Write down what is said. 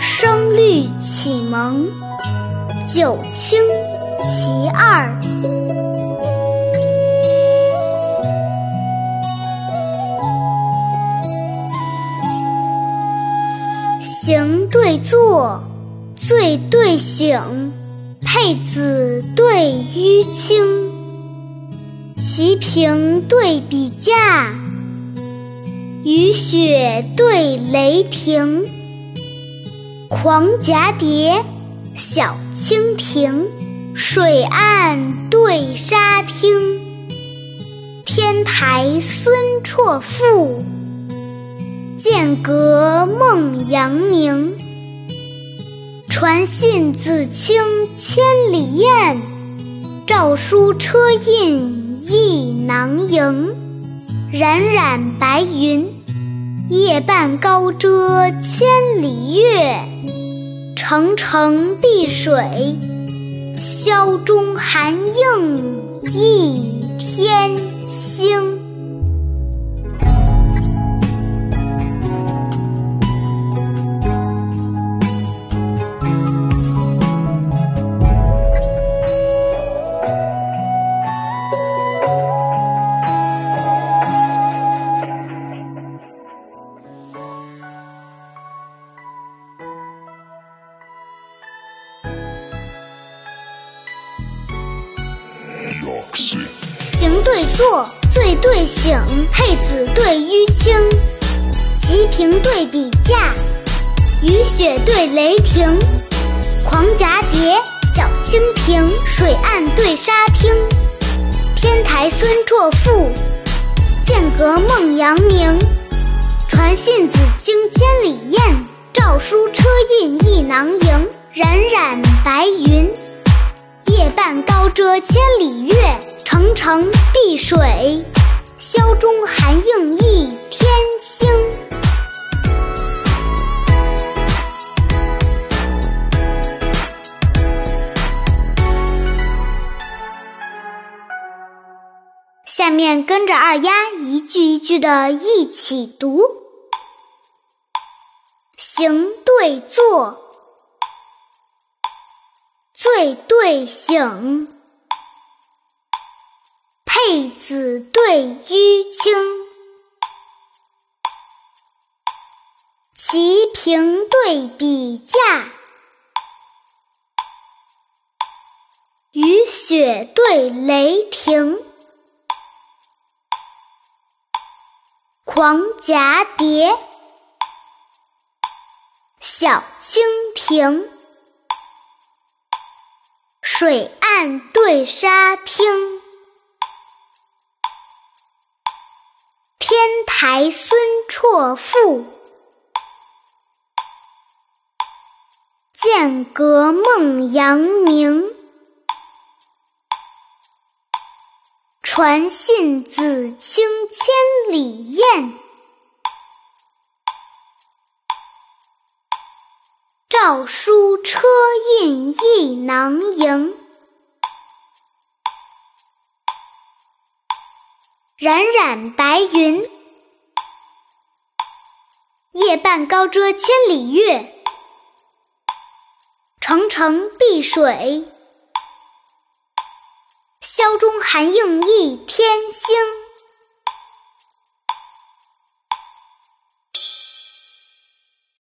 声律启蒙九清其二。行对坐，醉对醒，佩子对淤青，齐平对比价，雨雪对雷霆，狂蛱蝶，小蜻蜓，水岸对沙汀，天台孙绰赋。剑阁孟阳明，传信子清千里雁，诏书车印一囊萤。冉冉白云，夜半高遮千里月。澄澄碧水，霄中寒映一天星。行对坐，醉对醒，佩子对淤青，齐平对比价，雨雪对雷霆，狂蛱蝶，小蜻蜓，水岸对沙汀，天台孙绰赋，剑阁孟阳明，传信子清千里雁，诏书车印一囊萤，冉冉白云，夜半高遮千里月。澄澄碧水，箫中寒映一天星。下面跟着二丫一句一句的一起读：行对坐，醉对醒。佩子对淤青，齐平对比价，雨雪对雷霆，狂蛱蝶，小蜻蜓，水岸对沙汀。天台孙绰赋，剑阁孟阳明，传信子清千里雁，诏书车印一囊萤。冉冉白云，夜半高遮千里月。澄澄碧水，霄中寒映一天星。